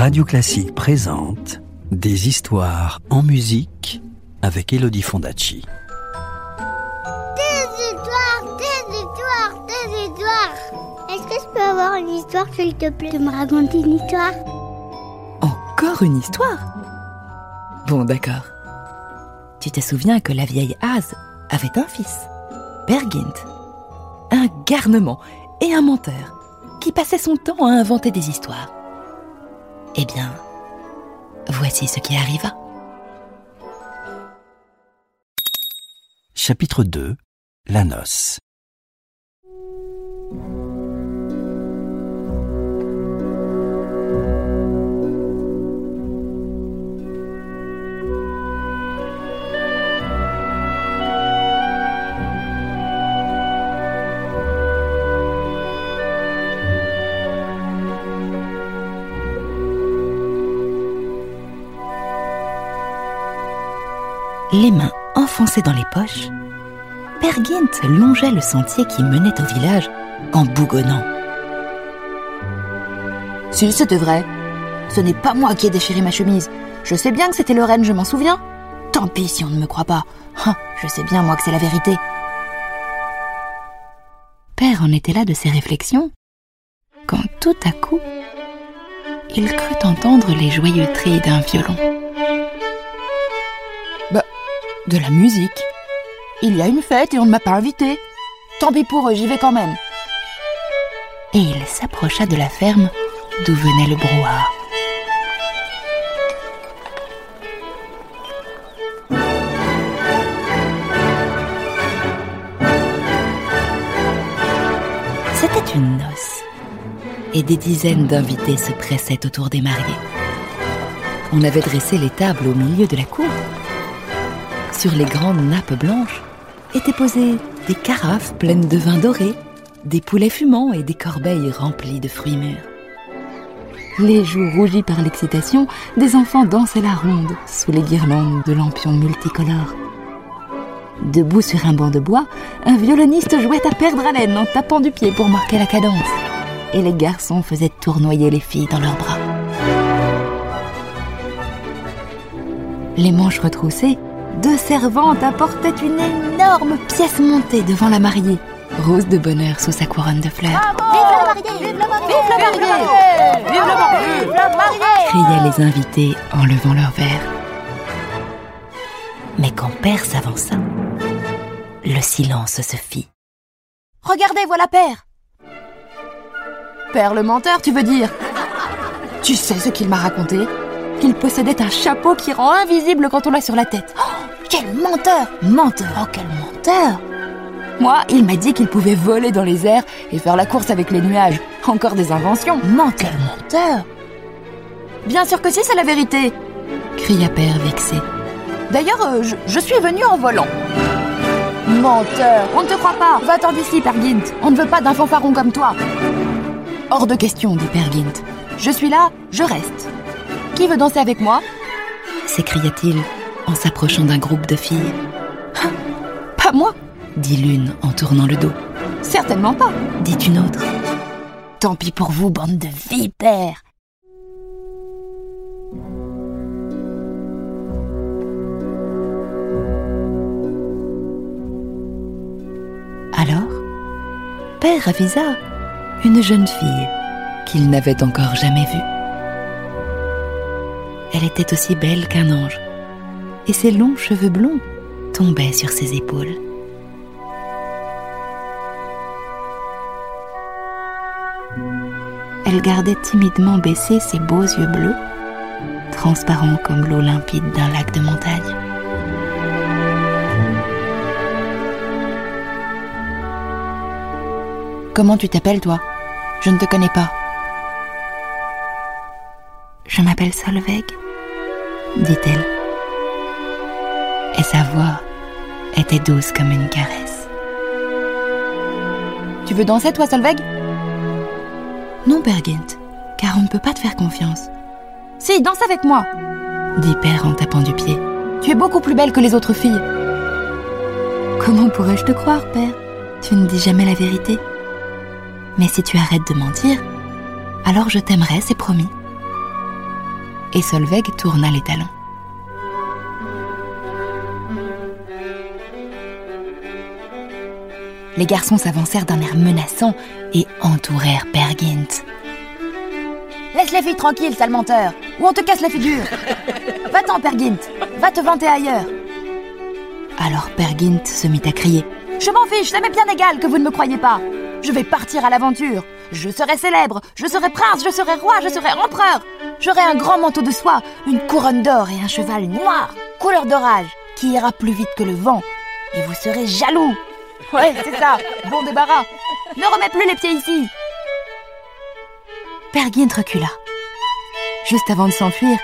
Radio Classique présente Des histoires en musique avec Elodie Fondacci. Des histoires, des histoires, des histoires. Est-ce que je peux avoir une histoire, s'il te plaît, de me raconter une histoire? Encore une histoire? Bon, d'accord. Tu te souviens que la vieille Az avait un fils, Bergint, un garnement et un menteur qui passait son temps à inventer des histoires. Eh bien, voici ce qui arriva. Chapitre 2 La noce. Les mains enfoncées dans les poches, Pergint longeait le sentier qui menait au village en bougonnant. Si, c'était vrai. Ce n'est pas moi qui ai déchiré ma chemise. Je sais bien que c'était Lorraine, je m'en souviens. Tant pis si on ne me croit pas. Ah, je sais bien, moi, que c'est la vérité. Père en était là de ses réflexions, quand tout à coup, il crut entendre les joyeux trilles d'un violon. De la musique. Il y a une fête et on ne m'a pas invité. Tant pis pour eux, j'y vais quand même. Et il s'approcha de la ferme d'où venait le brouhaha. C'était une noce, et des dizaines d'invités se pressaient autour des mariés. On avait dressé les tables au milieu de la cour. Sur les grandes nappes blanches étaient posées des carafes pleines de vin doré, des poulets fumants et des corbeilles remplies de fruits mûrs. Les joues rougies par l'excitation, des enfants dansaient la ronde sous les guirlandes de lampions multicolores. Debout sur un banc de bois, un violoniste jouait à perdre haleine en tapant du pied pour marquer la cadence. Et les garçons faisaient tournoyer les filles dans leurs bras. Les manches retroussées, deux servantes apportaient une énorme pièce montée devant la mariée, rose de bonheur sous sa couronne de fleurs. Vive la mariée Vive la mariée Vive la mariée Vive la mariée criaient les invités en levant leurs verres. Mais quand Père s'avança, le silence se fit. Regardez, voilà Père Père le menteur, tu veux dire? Tu sais ce qu'il m'a raconté? Qu'il possédait un chapeau qui rend invisible quand on l'a sur la tête. Oh, quel menteur Menteur Oh, quel menteur Moi, il m'a dit qu'il pouvait voler dans les airs et faire la course avec les nuages. Encore des inventions. Menteur Menteur Bien sûr que si, c'est la vérité cria Père vexé. D'ailleurs, euh, je, je suis venu en volant. Menteur On ne te croit pas Va-t'en d'ici, Pergint On ne veut pas d'un fanfaron comme toi Hors de question, dit Pergint. Je suis là, je reste. Qui veut danser avec moi? S'écria-t-il en s'approchant d'un groupe de filles. Hein Pas moi dit l'une en tournant le dos. Certainement pas Dit une autre. Tant pis pour vous, bande de vipères Alors, Père avisa une jeune fille qu'il n'avait encore jamais vue. Elle était aussi belle qu'un ange, et ses longs cheveux blonds tombaient sur ses épaules. Elle gardait timidement baissés ses beaux yeux bleus, transparents comme l'eau limpide d'un lac de montagne. Comment tu t'appelles, toi? Je ne te connais pas. Je m'appelle Solveig, dit-elle. Et sa voix était douce comme une caresse. Tu veux danser, toi, Solveig? Non, Bergint, car on ne peut pas te faire confiance, Si, danse avec moi dit Père en tapant du pied. Tu es beaucoup plus belle que les autres filles. Comment pourrais-je te croire, Père? Tu ne dis jamais la vérité. Mais si tu arrêtes de mentir, alors je t'aimerai, c'est promis. et Solveig tourna les talons. Les garçons s'avancèrent d'un air menaçant et entourèrent Peer Gynt. Laisse les filles tranquilles, sale menteur, ou on te casse la figure. Va-t'en, Peer Gynt, va te vanter ailleurs. Alors Peer Gynt se mit à crier. Je m'en fiche, ça m'est bien égal que vous ne me croyez pas. Je vais partir à l'aventure. Je serai célèbre, je serai prince, je serai roi, je serai empereur. J'aurai un grand manteau de soie, une couronne d'or et un cheval noir, couleur d'orage, qui ira plus vite que le vent. Et vous serez jaloux. Ouais, c'est ça, bon débarras. Ne remets plus les pieds ici. Peer Gynt recula. Juste avant de s'enfuir,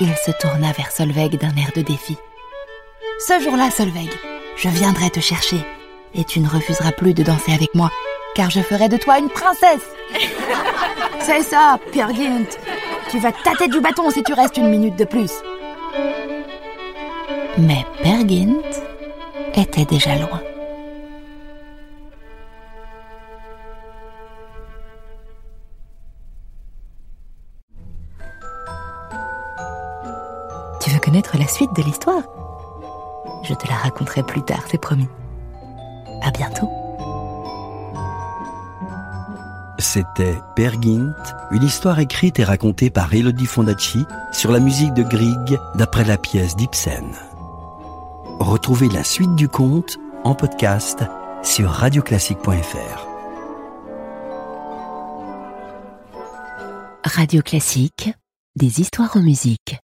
il se tourna vers Solveig d'un air de défi. Ce jour-là, Solveig, je viendrai te chercher et tu ne refuseras plus de danser avec moi, car je ferai de toi une princesse. C'est ça, Peer Gynt. Tu vas tâter du bâton si tu restes une minute de plus. Mais Peer Gynt était déjà loin. Connaître la suite de l'histoire Je te la raconterai plus tard, c'est promis. À bientôt. C'était Peer Gynt, une histoire écrite et racontée par Elodie Fondacci sur la musique de Grieg d'après la pièce d'Ibsen. Retrouvez la suite du conte en podcast sur radioclassique.fr. Radio Classique, des histoires en musique.